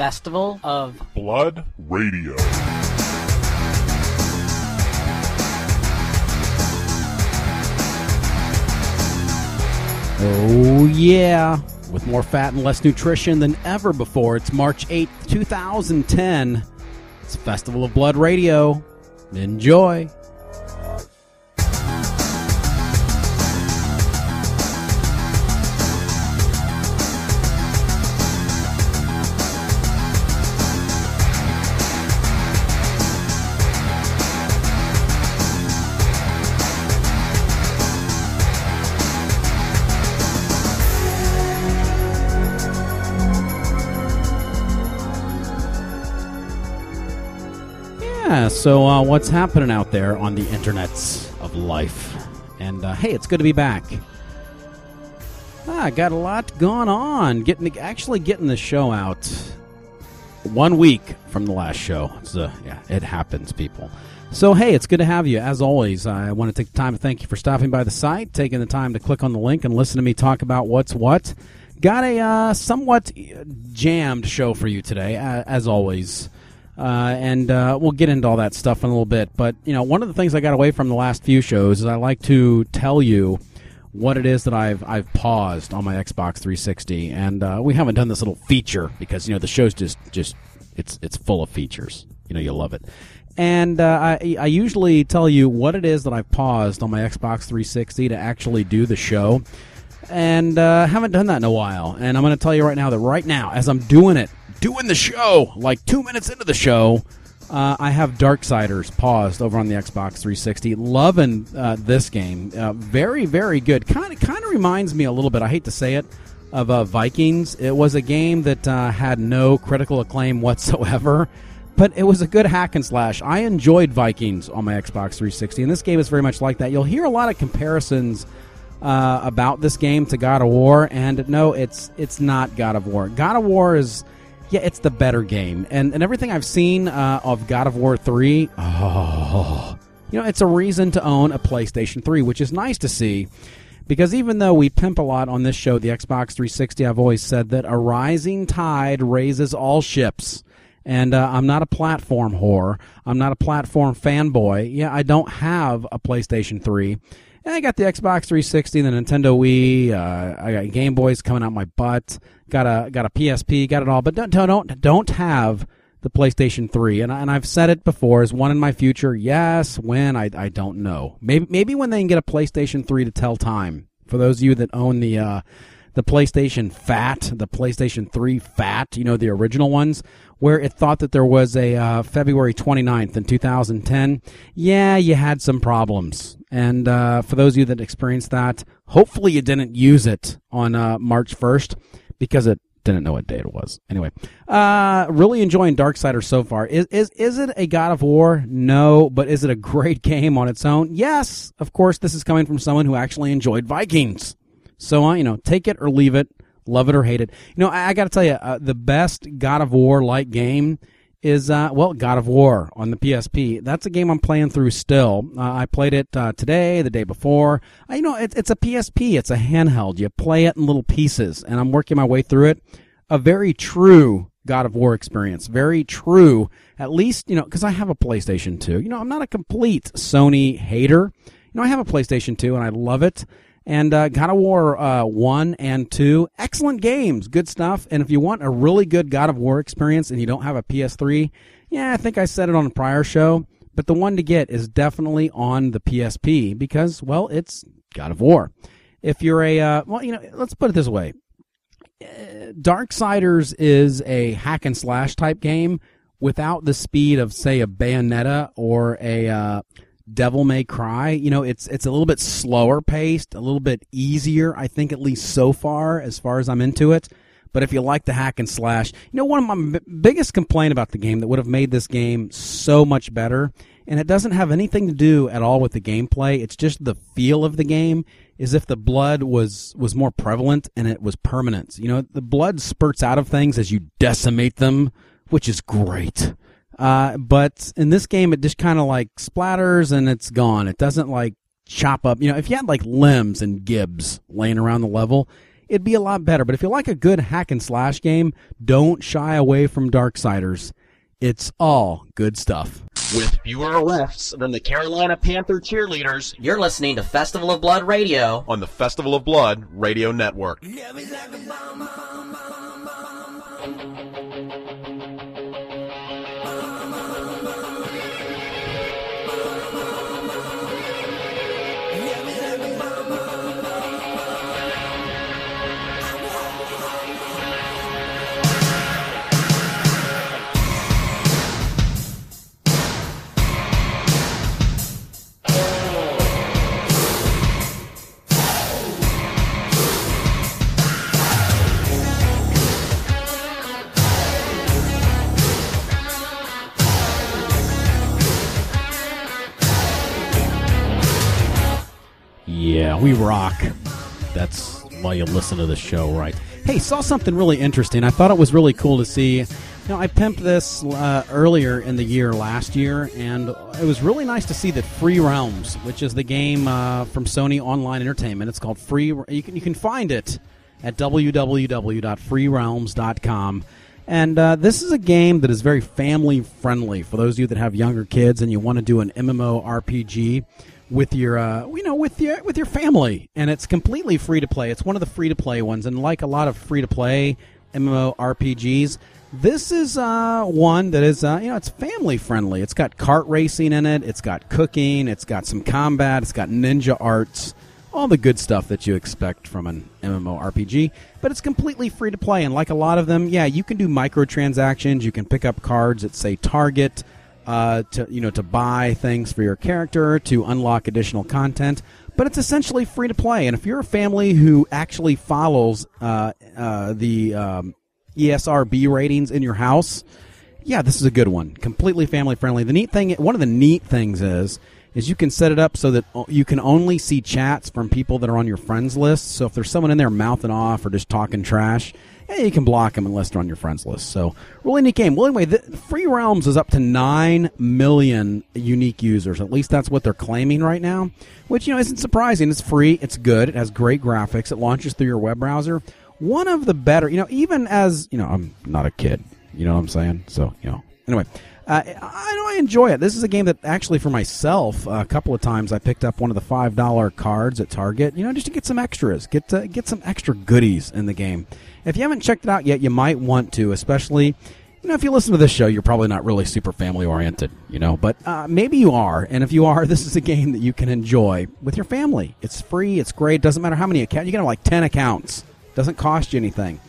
Festival of Blood Radio. Oh, yeah. With more fat and less nutrition than ever before, it's March 8th, 2010. It's Festival of Blood Radio. Enjoy. So uh, what's happening out there on the internets of life? And uh, hey, it's good to be back. Ah, got a lot going on. Getting actually getting the show out one week from the last show. It's, uh, yeah, it happens, people. So hey, it's good to have you. As always, I want to take the time to thank you for stopping by the site, taking the time to click on the link and listen to me talk about what's what. Got a uh, somewhat jammed show for you today, as always. Uh, and uh, we'll get into all that stuff in a little bit. But you know, one of the things I got away from the last few shows is I like to tell you what it is that I've I've paused on my Xbox 360, and uh, we haven't done this little feature because you know the show's just just it's it's full of features. You know, you love it. And uh, I, I usually tell you what it is that I've paused on my Xbox 360 to actually do the show, and uh, haven't done that in a while. And I'm going to tell you right now that right now, as I'm doing it, doing the show, like two minutes into the show, uh, I have Darksiders paused over on the Xbox 360. Loving uh, this game, uh, very very good. Kind of kind of reminds me a little bit. I hate to say it of uh, Vikings. It was a game that uh, had no critical acclaim whatsoever. But it was a good hack and slash. I enjoyed Vikings on my Xbox 360, and this game is very much like that. You'll hear a lot of comparisons uh, about this game to God of War, and no, it's it's not God of War. God of War is yeah, it's the better game. And and everything I've seen uh, of God of War 3, oh, you know, it's a reason to own a PlayStation 3, which is nice to see. Because even though we pimp a lot on this show, the Xbox 360, I've always said that a rising tide raises all ships. And uh, I'm not a platform whore. I'm not a platform fanboy. Yeah, I don't have a PlayStation 3. And I got the Xbox 360, the Nintendo Wii. Uh, I got Game Boys coming out my butt. Got a got a PSP. Got it all, but don't don't don't have the PlayStation 3. And I, and I've said it before. Is one in my future? Yes. When I I don't know. Maybe maybe when they can get a PlayStation 3 to tell time. For those of you that own the uh, the PlayStation Fat, the PlayStation 3 Fat, you know the original ones, where it thought that there was a uh, February 29th in 2010. Yeah, you had some problems. And uh, for those of you that experienced that, hopefully you didn't use it on uh, March 1st because it didn't know what day it was. Anyway, uh, really enjoying Darksiders so far. Is, is is it a God of War? No, but is it a great game on its own? Yes. Of course, this is coming from someone who actually enjoyed Vikings. So, uh, you know, take it or leave it, love it or hate it. You know, I, I got to tell you, uh, the best God of War like game is uh, well God of War on the PSP. That's a game I'm playing through still. Uh, I played it uh, today, the day before. Uh, you know, it, it's a PSP. It's a handheld. You play it in little pieces, and I'm working my way through it. A very true God of War experience. Very true. At least you know because I have a PlayStation 2. You know, I'm not a complete Sony hater. You know, I have a PlayStation 2 and I love it. And uh, God of War uh, 1 and 2, excellent games, good stuff. And if you want a really good God of War experience and you don't have a PS3, yeah, I think I said it on a prior show, but the one to get is definitely on the PSP because, well, it's God of War. If you're a, uh, well, you know, let's put it this way Darksiders is a hack and slash type game without the speed of, say, a Bayonetta or a uh, Devil May Cry. You know, it's it's a little bit slower paced, a little bit easier. I think at least so far, as far as I'm into it. But if you like the hack and slash, you know, one of my b- biggest complaint about the game that would have made this game so much better, and it doesn't have anything to do at all with the gameplay. It's just the feel of the game. Is if the blood was was more prevalent and it was permanent. You know, the blood spurts out of things as you decimate them, which is great. Uh, but in this game, it just kind of like splatters and it's gone. It doesn't like chop up. You know, if you had like limbs and gibs laying around the level, it'd be a lot better. But if you like a good hack and slash game, don't shy away from Darksiders. It's all good stuff. With fewer arrests than the Carolina Panther cheerleaders, You're listening to Festival of Blood Radio. on the Festival of Blood Radio Network. Yeah, we rock. That's why you listen to the show, right? Hey, saw something really interesting. I thought it was really cool to see. You know, I pimped this uh, earlier in the year last year, and it was really nice to see that Free Realms, which is the game uh, from Sony Online Entertainment, it's called Free. You can you can find it at www.freerealms.com. And uh, this is a game that is very family friendly for those of you that have younger kids and you want to do an MMO RPG with your uh, you know with your with your family. And it's completely free to play. It's one of the free to play ones. And like a lot of free to play mmo rpgs this is uh, one that is uh, you know it's family friendly. It's got kart racing in it. It's got cooking. It's got some combat. It's got ninja arts. All the good stuff that you expect from an MMORPG, but it's completely free to play. And like a lot of them, yeah, you can do microtransactions. You can pick up cards that say Target, uh, to you know to buy things for your character to unlock additional content. But it's essentially free to play. And if you're a family who actually follows uh, uh, the um, esrb ratings in your house yeah this is a good one. Completely family friendly. The neat thing one of the neat things is is you can set it up so that you can only see chats from people that are on your friends list. So if there's someone in there mouthing off or just talking trash eh, you can block them unless they're on your friends list. So, really neat game. Well, anyway, the, Free Realms is up to 9 million unique users. At least that's what they're claiming right now, which, you know, isn't surprising. It's free, it's good, it has great graphics, it launches through your web browser. One of the better, you know, even as, you know, I'm not a kid, you know what I'm saying? So, you know, anyway. Uh, I I enjoy it. This is a game that actually, for myself, a couple of times I picked up one of the five dollar cards at Target. You know, just to get some extras, get to, get some extra goodies in the game. If you haven't checked it out yet, you might want to, especially. You know, if you listen to this show, you're probably not really super family oriented, you know, but uh, maybe you are. And if you are, this is a game that you can enjoy with your family. It's free, it's great. Doesn't matter how many accounts. You can have like 10 accounts, doesn't cost you anything.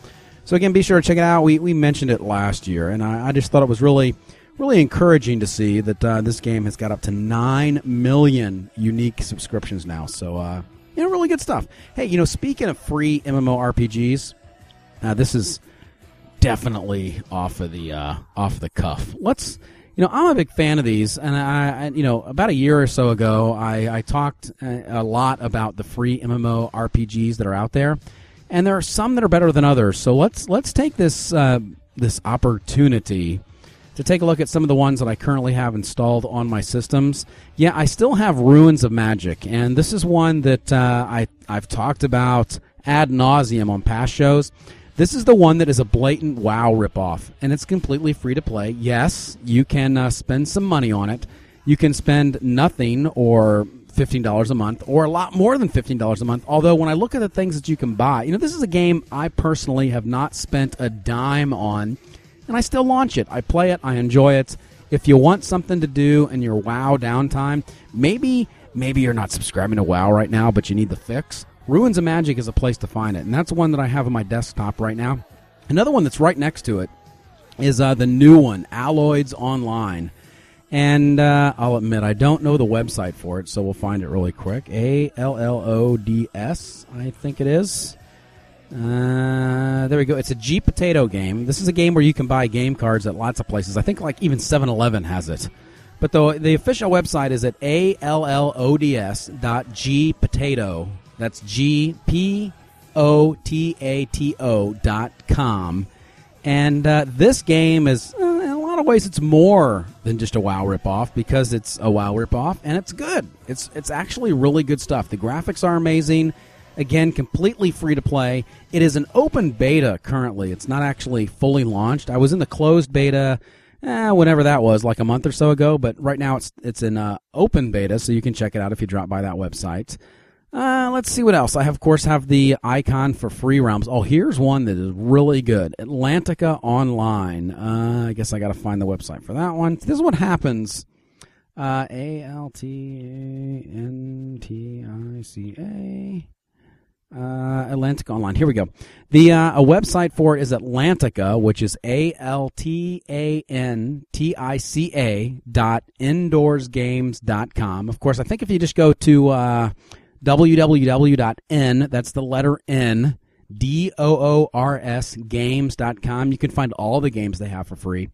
So, again, be sure to check it out. We, we mentioned it last year, and I, I just thought it was really really encouraging to see that uh, this game has got up to 9 million unique subscriptions now. So, uh, you know, really good stuff. Hey, you know, speaking of free MMORPGs, uh, this is definitely off of the uh, off the cuff. Let's, you know, I'm a big fan of these, and I, I you know, about a year or so ago, I, I talked a, a lot about the free MMO RPGs that are out there, and there are some that are better than others. So let's let's take this uh, this opportunity to take a look at some of the ones that I currently have installed on my systems. Yeah, I still have Runes of Magic, and this is one that uh, I I've talked about ad nauseum on past shows. This is the one that is a blatant WoW ripoff, and it's completely free to play. Yes, you can uh, spend some money on it. You can spend nothing or fifteen dollars a month, or a lot more than fifteen dollars a month. Although when I look at the things that you can buy, you know, this is a game I personally have not spent a dime on and I still launch it. I play it. I enjoy it. If you want something to do in your WoW downtime, maybe maybe you're not subscribing to WoW right now, but you need the fix. Runes of Magic is a place to find it, and that's one that I have on my desktop right now. Another one that's right next to it is uh, the new one, Allods Online. And uh, I'll admit, I don't know the website for it, so we'll find it really quick. A L L O D S, I think it is. Uh, there we go. It's a G Potato game. This is a game where you can buy game cards at lots of places. I think like even 7-Eleven has it. But the the official website is at a That's G P O T A T O dot com. And uh, this game is, uh, in a lot of ways, it's more than just a WoW ripoff because it's a WoW ripoff and it's good. It's it's actually really good stuff. The graphics are amazing. Again, completely free to play. It is an open beta currently. It's not actually fully launched. I was in the closed beta, eh, whenever that was, like a month or so ago. But right now it's it's in uh, open beta, so you can check it out if you drop by that website. Uh, let's see what else. I have, of course, have the icon for free realms. Oh, here's one that is really good. Atlantica Online. Uh, I guess I got to find the website for that one. This is what happens. Uh, A L T A N T I C A. Uh, Atlantica Online. Here we go. The uh, a website for it is Atlantica, which is A L T A N T I C A dot ndoorsgames dot com. Of course, I think if you just go to uh, www.n, that's the letter N, D O O R S games.com. You can find all the games they have for free.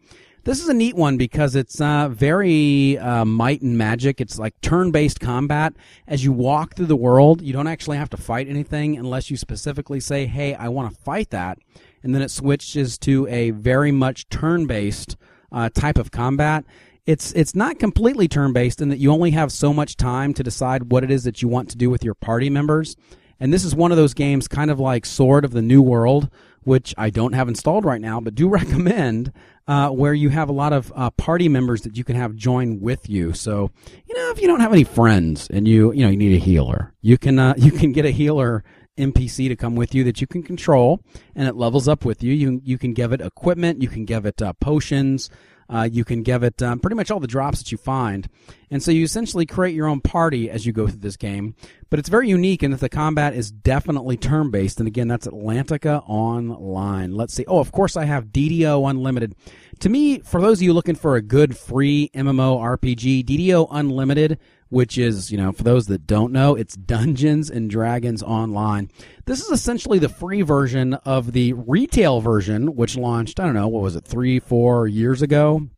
This is a neat one because it's uh, very uh, might and magic. It's like turn based combat. As you walk through the world, you don't actually have to fight anything unless you specifically say, hey, I want to fight that. And then it switches to a very much turn based uh, type of combat it's it's not completely turn based in that you only have so much time to decide what it is that you want to do with your party members. And this is one of those games, kind of like Sword of the New World, which I don't have installed right now, but do recommend, uh, where you have a lot of uh, party members that you can have join with you. So, you know, if you don't have any friends and you you know you need a healer, you can uh, you can get a healer NPC to come with you that you can control, and it levels up with you. You you can give it equipment, you can give it uh, potions. Uh, you can give it um, pretty much all the drops that you find. And so you essentially create your own party as you go through this game. But it's very unique in that the combat is definitely turn based. And again, that's Atlantica Online. Let's see. Oh, of course, I have DDO Unlimited. To me, for those of you looking for a good free MMO RPG, DDO Unlimited which is, you know, for those that don't know, it's Dungeons and Dragons Online. This is essentially the free version of the retail version, which launched, I don't know, what was it, three, four years ago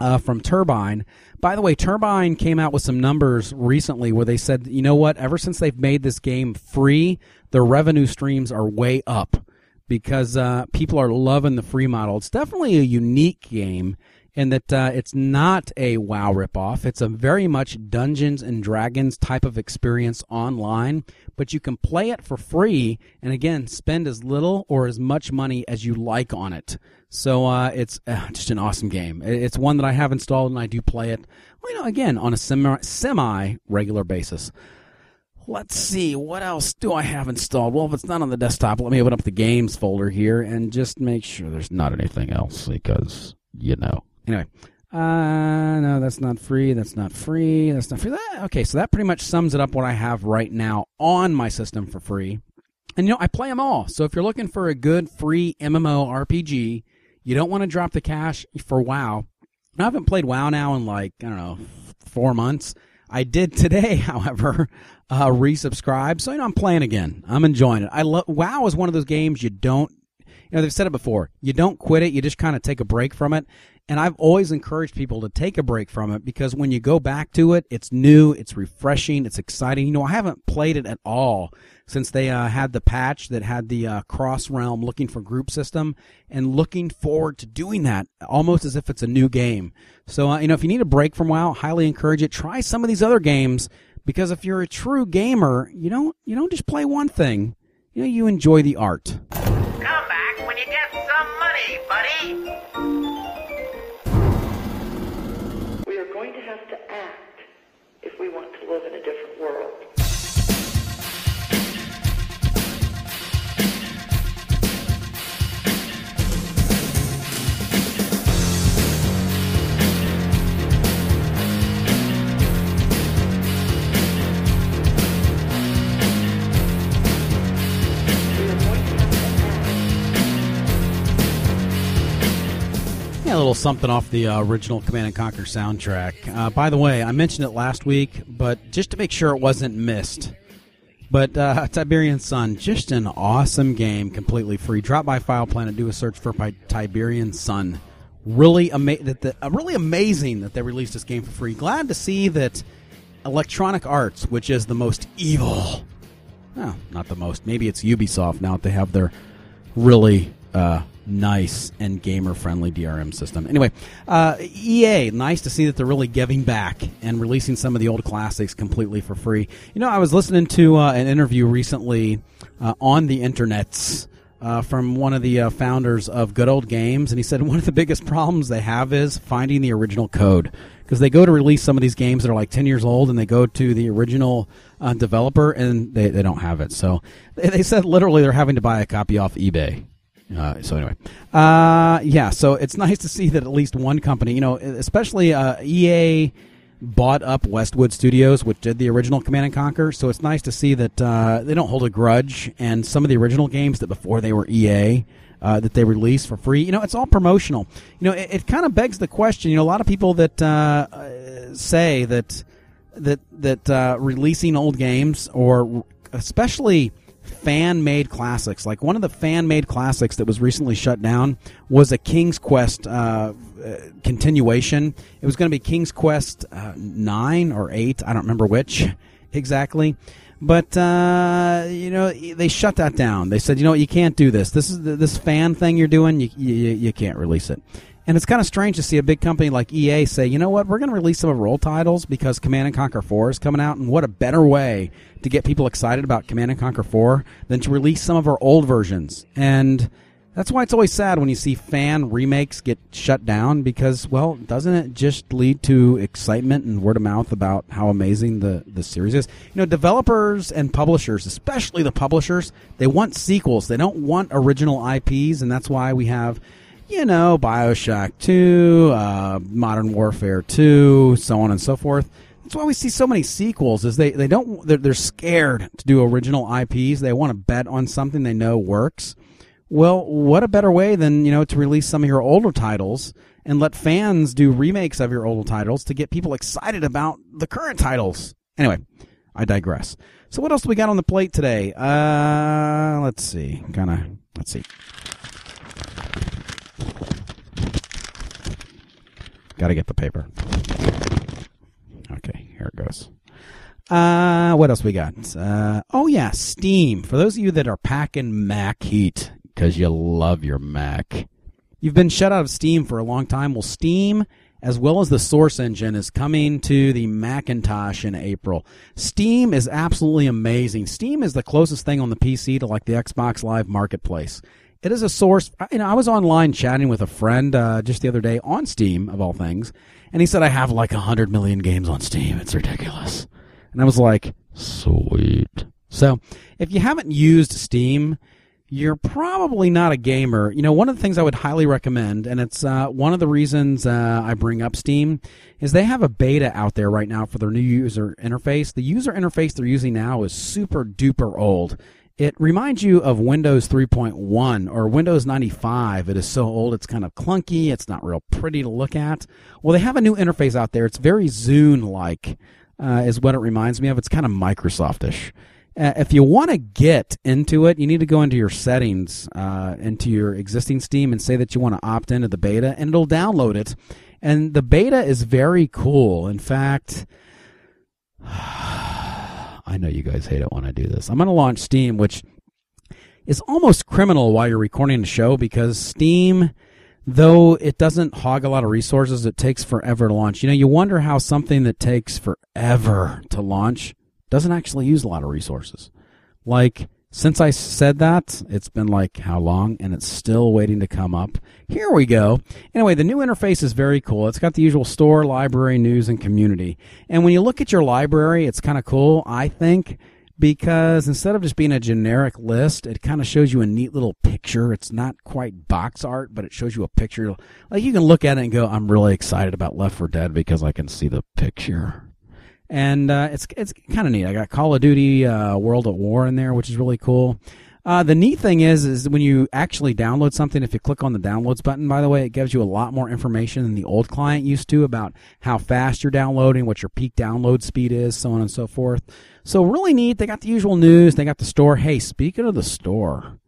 uh, from Turbine. By the way, Turbine came out with some numbers recently where they said, you know what, ever since they've made this game free, their revenue streams are way up because uh, people are loving the free model. It's definitely a unique game in that uh, it's not a WoW ripoff. It's a very much Dungeons and Dragons type of experience online, but you can play it for free and again spend as little or as much money as you like on it. So uh, it's uh, just an awesome game. It's one that I have installed and I do play it, you know, again on a semi regular basis. Let's see, what else do I have installed? Well, if it's not on the desktop, let me open up the games folder here and just make sure there's not anything else because, you know. Anyway, uh, no, that's not free. That's not free. That's not free. Okay, so that pretty much sums it up what I have right now on my system for free. And you know, I play them all. So if you're looking for a good free MMO RPG, you don't want to drop the cash for WoW. I haven't played WoW now in like, I don't know, four months. I did today, however, uh, resubscribe. So, you know, I'm playing again. I'm enjoying it. I love, WoW is one of those games you don't, you know, they've said it before. You don't quit it. You just kind of take a break from it. And I've always encouraged people to take a break from it because when you go back to it, it's new, it's refreshing, it's exciting. You know, I haven't played it at all since they uh, had the patch that had the uh, cross realm looking for group system and looking forward to doing that almost as if it's a new game. So, uh, you know, if you need a break from WoW, highly encourage it. Try some of these other games because if you're a true gamer, you don't, you don't just play one thing. You know, you enjoy the art. Come back when you get some money, buddy. To act if we want to live in a different world. A little something off the uh, original Command and Conquer soundtrack. Uh, by the way, I mentioned it last week, but just to make sure it wasn't missed. But uh, Tiberian Sun, just an awesome game, completely free. Drop by File Planet, do a search for Tiberian Sun. Really, ama- that the, uh, really amazing that they released this game for free. Glad to see that Electronic Arts, which is the most evil, well, not the most, maybe it's Ubisoft now that they have their really uh, nice and gamer friendly DRM system. Anyway, uh, EA, nice to see that they're really giving back and releasing some of the old classics completely for free. You know, I was listening to uh, an interview recently uh, on the internets. Uh, from one of the uh, founders of Good Old Games, and he said one of the biggest problems they have is finding the original code because they go to release some of these games that are like 10 years old and they go to the original uh, developer and they, they don't have it. So they, they said literally they're having to buy a copy off eBay. Uh, so anyway, uh, yeah. So it's nice to see that at least one company, you know, especially uh, EA bought up Westwood Studios, which did the original Command and Conquer. So it's nice to see that uh, they don't hold a grudge, and some of the original games that before they were EA. Uh, that they release for free, you know, it's all promotional. You know, it, it kind of begs the question. You know, a lot of people that uh, say that that that releasing old games or especially fan made classics. Like one of the fan made classics that was recently shut down was a King's Quest uh, uh, continuation. It was going to be King's Quest uh, 9 or 8. I don't remember which exactly. But uh, you know they shut that down. They said, you know, what, you can't do this. This is the, this fan thing you're doing. You, you you can't release it. And it's kind of strange to see a big company like EA say, you know what, we're going to release some of our titles because Command and Conquer 4 is coming out, and what a better way to get people excited about Command and Conquer 4 than to release some of our old versions. And that's why it's always sad when you see fan remakes get shut down because, well, doesn't it just lead to excitement and word of mouth about how amazing the, the series is? You know, developers and publishers, especially the publishers, they want sequels. They don't want original IPs, and that's why we have you know, Bioshock 2, uh, Modern Warfare 2, so on and so forth. That's why we see so many sequels. Is they, they don't they're, they're scared to do original IPs. They want to bet on something they know works. Well, what a better way than you know to release some of your older titles and let fans do remakes of your older titles to get people excited about the current titles. Anyway, I digress. So what else do we got on the plate today? Uh, let's see. Kind of let's see. Got to get the paper. Okay, here it goes. Uh, what else we got? Uh, oh yeah, Steam. For those of you that are packing Mac heat because you love your Mac, you've been shut out of Steam for a long time. Well, Steam, as well as the Source Engine, is coming to the Macintosh in April. Steam is absolutely amazing. Steam is the closest thing on the PC to like the Xbox Live Marketplace. It is a source. You know, I was online chatting with a friend uh, just the other day on Steam, of all things, and he said I have like a hundred million games on Steam. It's ridiculous, and I was like, sweet. So, if you haven't used Steam, you're probably not a gamer. You know, one of the things I would highly recommend, and it's uh, one of the reasons uh, I bring up Steam, is they have a beta out there right now for their new user interface. The user interface they're using now is super duper old. It reminds you of Windows 3.1 or Windows 95. It is so old, it's kind of clunky. It's not real pretty to look at. Well, they have a new interface out there. It's very Zune like, uh, is what it reminds me of. It's kind of Microsoftish. Uh, if you want to get into it, you need to go into your settings, uh, into your existing Steam, and say that you want to opt into the beta, and it'll download it. And the beta is very cool. In fact, I know you guys hate it when I do this. I'm going to launch Steam, which is almost criminal while you're recording the show because Steam, though it doesn't hog a lot of resources, it takes forever to launch. You know, you wonder how something that takes forever to launch doesn't actually use a lot of resources. Like, since I said that, it's been like how long, and it's still waiting to come up. Here we go. Anyway, the new interface is very cool. It's got the usual store, library, news, and community. And when you look at your library, it's kind of cool, I think, because instead of just being a generic list, it kind of shows you a neat little picture. It's not quite box art, but it shows you a picture. Like you can look at it and go, I'm really excited about Left 4 Dead because I can see the picture and uh, it's it's kind of neat. I got Call of Duty uh, World at War in there, which is really cool. Uh, the neat thing is, is when you actually download something, if you click on the downloads button, by the way, it gives you a lot more information than the old client used to about how fast you're downloading, what your peak download speed is, so on and so forth. So really neat. They got the usual news. They got the store. Hey, speaking of the store,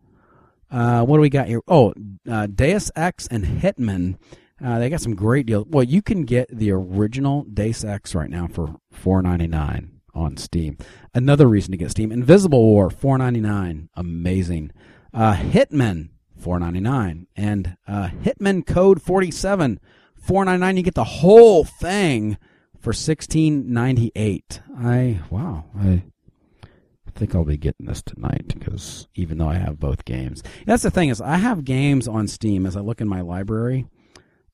uh, what do we got here? Oh, uh, Deus Ex and Hitman uh, they got some great deals. Well, you can get the original Deus Ex right now for four ninety nine on Steam. Another reason to get Steam: Invisible War four ninety nine, amazing. Uh, Hitman four ninety nine, and uh, Hitman Code forty seven, four ninety nine. You get the whole thing for sixteen ninety eight. I wow, I think I'll be getting this tonight because even though I have both games, that's the thing is I have games on Steam as I look in my library.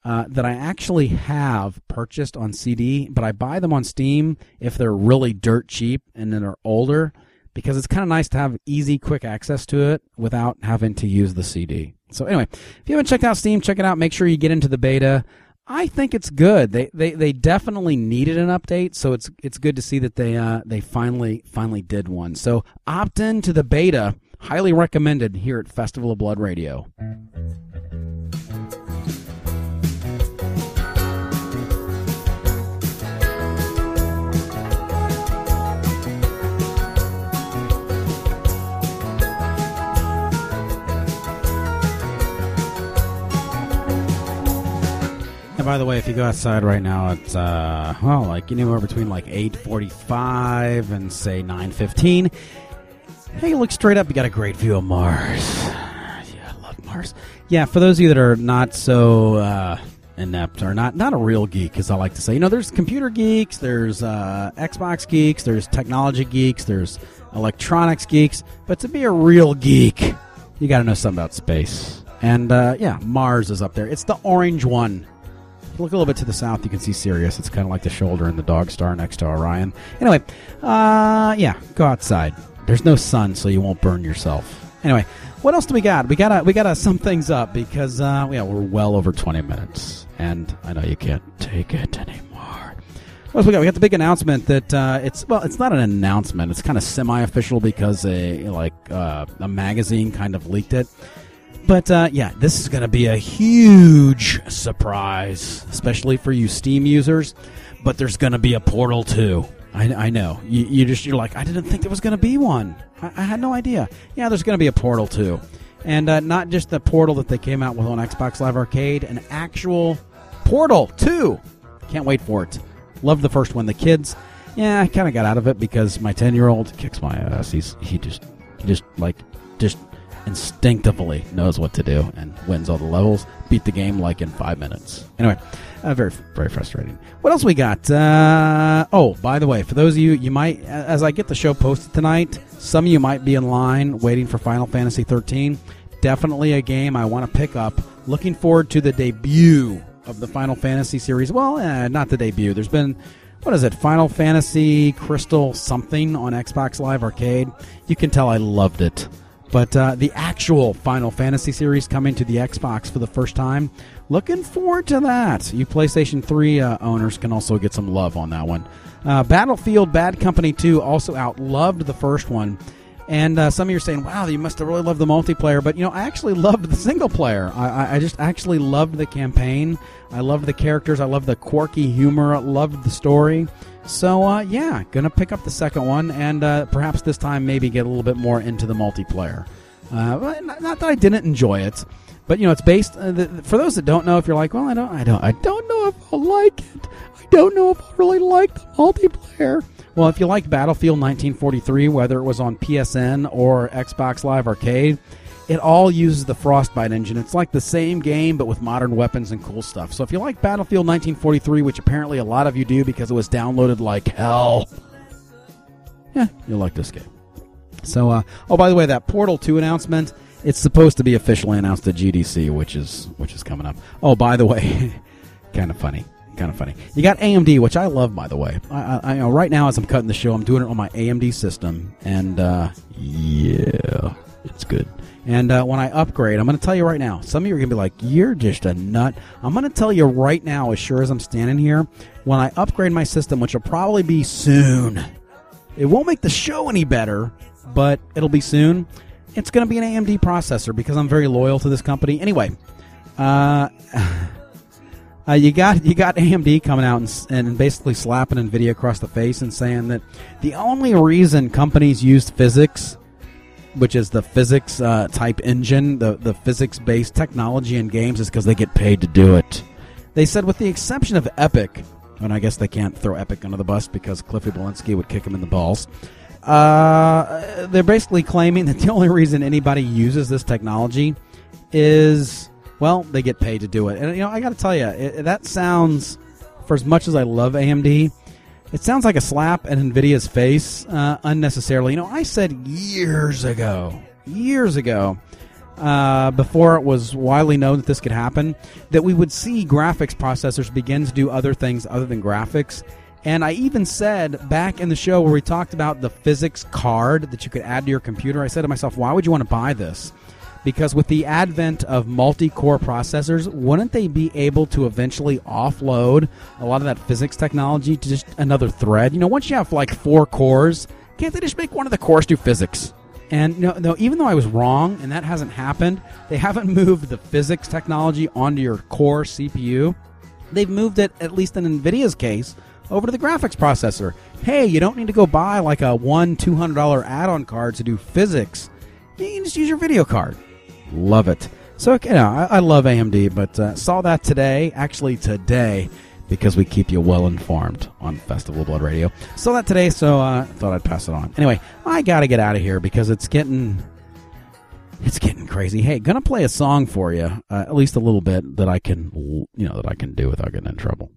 Uh, that I actually have purchased on CD, but I buy them on Steam if they're really dirt cheap and then are older because it's kind of nice to have easy, quick access to it without having to use the CD. So anyway, if you haven't checked out Steam, check it out. Make sure you get into the beta. I think it's good. They they, they definitely needed an update, so it's it's good to see that they uh, they finally finally did one. So opt in to the beta. Highly recommended here at Festival of Blood Radio. By the way, if you go outside right now, it's uh well, like anywhere between like eight forty-five and say nine fifteen. Hey, look straight up, you got a great view of Mars. Yeah, I love Mars. Yeah, for those of you that are not so uh, inept or not not a real geek, as I like to say, you know, there's computer geeks, there's uh, Xbox geeks, there's technology geeks, there's electronics geeks, but to be a real geek, you got to know something about space. And uh, yeah, Mars is up there. It's the orange one. Look a little bit to the south, you can see Sirius. It's kind of like the shoulder and the dog star next to Orion. Anyway, uh, yeah, go outside. There's no sun, so you won't burn yourself. Anyway, what else do we got? We gotta we gotta sum things up because uh, yeah, we're well over 20 minutes, and I know you can't take it anymore. What else we got? We got the big announcement that uh, it's well, it's not an announcement. It's kind of semi-official because a like uh, a magazine kind of leaked it. But uh, yeah, this is going to be a huge surprise, especially for you Steam users. But there's going to be a Portal 2. I, I know. You, you just you're like I didn't think there was going to be one. I, I had no idea. Yeah, there's going to be a Portal 2, and uh, not just the Portal that they came out with on Xbox Live Arcade, an actual Portal 2. Can't wait for it. Love the first one. The kids, yeah, I kind of got out of it because my ten year old kicks my ass. He's he just he just like just instinctively knows what to do and wins all the levels. Beat the game like in five minutes. Anyway, uh, very very frustrating. What else we got? Uh, oh, by the way, for those of you, you might as I get the show posted tonight, some of you might be in line waiting for Final Fantasy 13. Definitely a game I want to pick up. Looking forward to the debut of the Final Fantasy series. Well, eh, not the debut. There's been what is it? Final Fantasy Crystal something on Xbox Live Arcade. You can tell I loved it. But uh, the actual Final Fantasy series coming to the Xbox for the first time. Looking forward to that. You PlayStation 3 uh, owners can also get some love on that one. Uh, Battlefield Bad Company 2 also outloved the first one. And uh, some of you are saying, wow, you must have really loved the multiplayer. But, you know, I actually loved the single player. I, I, I just actually loved the campaign. I loved the characters. I loved the quirky humor. I loved the story. So, uh, yeah, gonna pick up the second one and uh, perhaps this time maybe get a little bit more into the multiplayer. Uh, not, not that I didn't enjoy it, but you know, it's based. Uh, the, for those that don't know, if you're like, well, I don't, I don't, I don't know if I'll like it. I don't know if I really like the multiplayer. Well, if you like Battlefield 1943, whether it was on PSN or Xbox Live Arcade, it all uses the Frostbite engine. It's like the same game, but with modern weapons and cool stuff. So if you like Battlefield 1943, which apparently a lot of you do because it was downloaded like hell, yeah, you'll like this game. So, uh, oh, by the way, that Portal 2 announcement, it's supposed to be officially announced at GDC, which is which is coming up. Oh, by the way, kind of funny. Kind of funny. You got AMD, which I love, by the way. I, I, know, right now, as I'm cutting the show, I'm doing it on my AMD system, and uh, yeah, it's good. And uh, when I upgrade, I'm going to tell you right now. Some of you are going to be like, "You're just a nut." I'm going to tell you right now, as sure as I'm standing here, when I upgrade my system, which will probably be soon. It won't make the show any better, but it'll be soon. It's going to be an AMD processor because I'm very loyal to this company. Anyway, uh, uh, you got you got AMD coming out and, and basically slapping Nvidia across the face and saying that the only reason companies used PhysX, which is the PhysX uh, type engine, the the physics based technology in games, is because they get paid to do it. They said, with the exception of Epic, and I guess they can't throw Epic under the bus because Cliffy Bleszinski would kick him in the balls. Uh, they're basically claiming that the only reason anybody uses this technology is well, they get paid to do it. And you know, I got to tell you, that sounds for as much as I love AMD, it sounds like a slap at Nvidia's face uh, unnecessarily. You know, I said years ago, years ago, uh, before it was widely known that this could happen, that we would see graphics processors begin to do other things other than graphics. And I even said back in the show where we talked about the physics card that you could add to your computer, I said to myself, why would you want to buy this? Because with the advent of multi core processors, wouldn't they be able to eventually offload a lot of that physics technology to just another thread? You know, once you have like four cores, can't they just make one of the cores do physics? And no, no, even though I was wrong and that hasn't happened, they haven't moved the physics technology onto your core CPU. They've moved it, at least in NVIDIA's case, over to the graphics processor. Hey, you don't need to go buy like a one, $200 add on card to do physics. You can just use your video card. Love it. So, you know, I, I love AMD, but uh, saw that today, actually today, because we keep you well informed on Festival Blood Radio. Saw that today, so uh, thought I'd pass it on. Anyway, I got to get out of here because it's getting it's getting crazy. Hey, gonna play a song for you, uh, at least a little bit that I can, you know, that I can do without getting in trouble.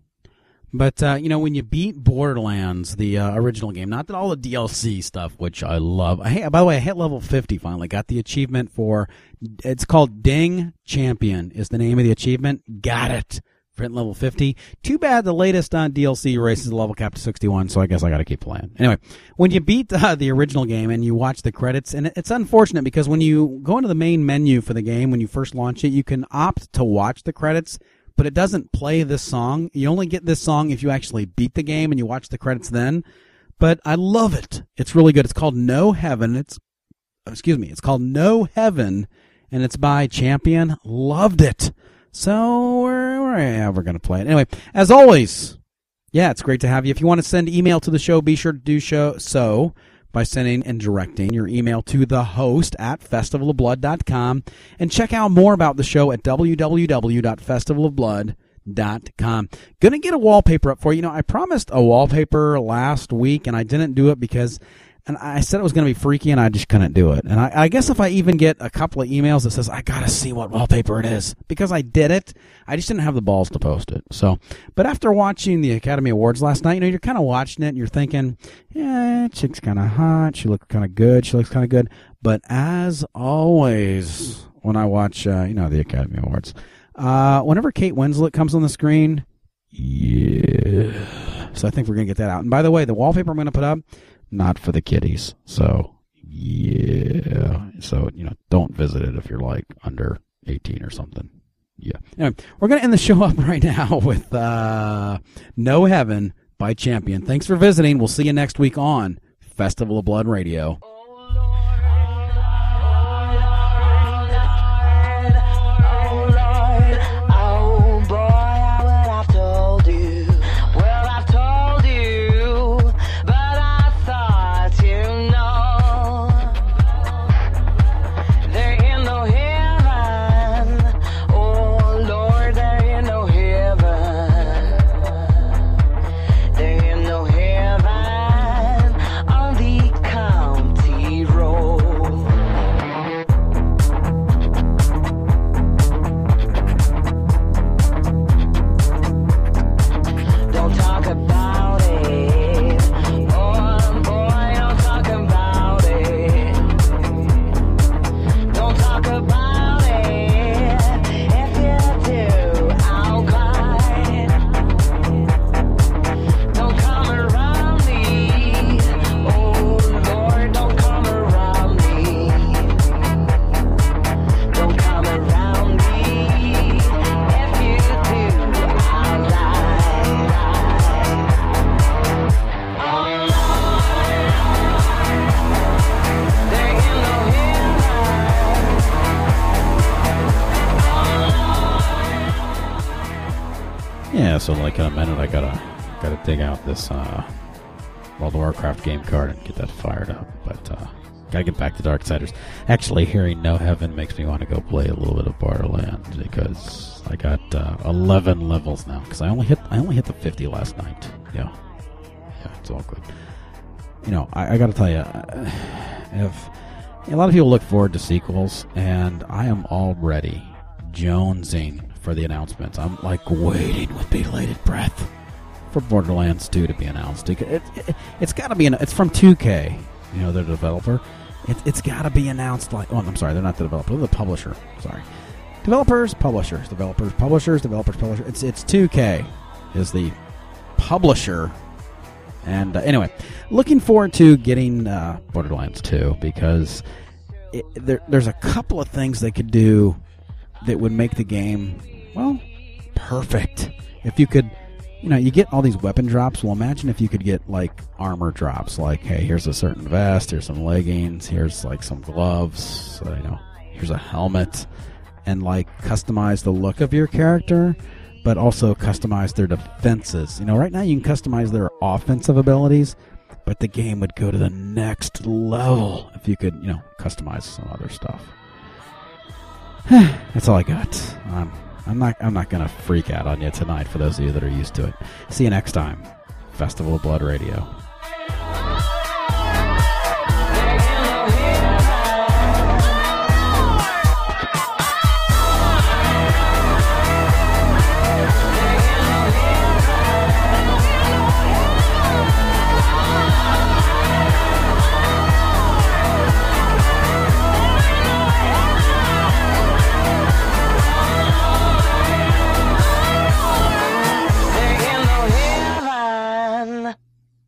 But uh, you know, when you beat Borderlands, the uh, original game, not that all the DLC stuff, which I love. Hey, by the way, I hit level fifty finally. Got the achievement for. It's called Ding Champion. Is the name of the achievement? Got it. Hitting level fifty. Too bad the latest on DLC raises the level cap to sixty-one. So I guess I got to keep playing. Anyway, when you beat uh, the original game and you watch the credits, and it's unfortunate because when you go into the main menu for the game when you first launch it, you can opt to watch the credits but it doesn't play this song. You only get this song if you actually beat the game and you watch the credits then. But I love it. It's really good. It's called No Heaven. It's excuse me. It's called No Heaven, and it's by Champion. Loved it. So we're we're, we're gonna play it anyway. As always, yeah, it's great to have you. If you want to send email to the show, be sure to do show so by sending and directing your email to the host at festivalofblood.com and check out more about the show at www.festivalofblood.com. Gonna get a wallpaper up for you. You know, I promised a wallpaper last week and I didn't do it because and I said it was going to be freaky, and I just couldn't do it. And I, I, guess if I even get a couple of emails that says I got to see what wallpaper it is because I did it, I just didn't have the balls to post it. So, but after watching the Academy Awards last night, you know, you're kind of watching it, and you're thinking, yeah, chick's kind of hot, she looks kind of good, she looks kind of good. But as always, when I watch, uh, you know, the Academy Awards, uh, whenever Kate Winslet comes on the screen, yeah. So I think we're gonna get that out. And by the way, the wallpaper I'm gonna put up not for the kiddies. So yeah, so you know, don't visit it if you're like under 18 or something. Yeah. Anyway, we're gonna end the show up right now with uh, "No Heaven" by Champion. Thanks for visiting. We'll see you next week on Festival of Blood Radio. This uh, World of Warcraft game card and get that fired up. But uh, gotta get back to Darksiders. Actually, hearing No Heaven makes me want to go play a little bit of Borderlands because I got uh, 11 levels now. Because I only hit I only hit the 50 last night. Yeah, yeah, it's all good. You know, I, I gotta tell you, uh, if A lot of people look forward to sequels, and I am already jonesing for the announcements. I'm like waiting with bated breath for Borderlands 2 to be announced. It, it, has got to be. An, it's from 2K, you know, the developer. It, it's got to be announced like. Oh, I'm sorry, they're not the developer. They're the publisher. Sorry, developers, publishers, developers, publishers, developers, publishers. It's it's 2K is the publisher. And uh, anyway, looking forward to getting uh, Borderlands 2 because it, there, there's a couple of things they could do that would make the game, well, perfect. If you could, you know, you get all these weapon drops. Well, imagine if you could get like armor drops, like, hey, here's a certain vest, here's some leggings, here's like some gloves, you know, here's a helmet, and like customize the look of your character but also customize their defenses. You know, right now you can customize their offensive abilities, but the game would go to the next level if you could, you know, customize some other stuff. That's all I got. I'm, I'm not. I'm not gonna freak out on you tonight. For those of you that are used to it, see you next time. Festival of Blood Radio.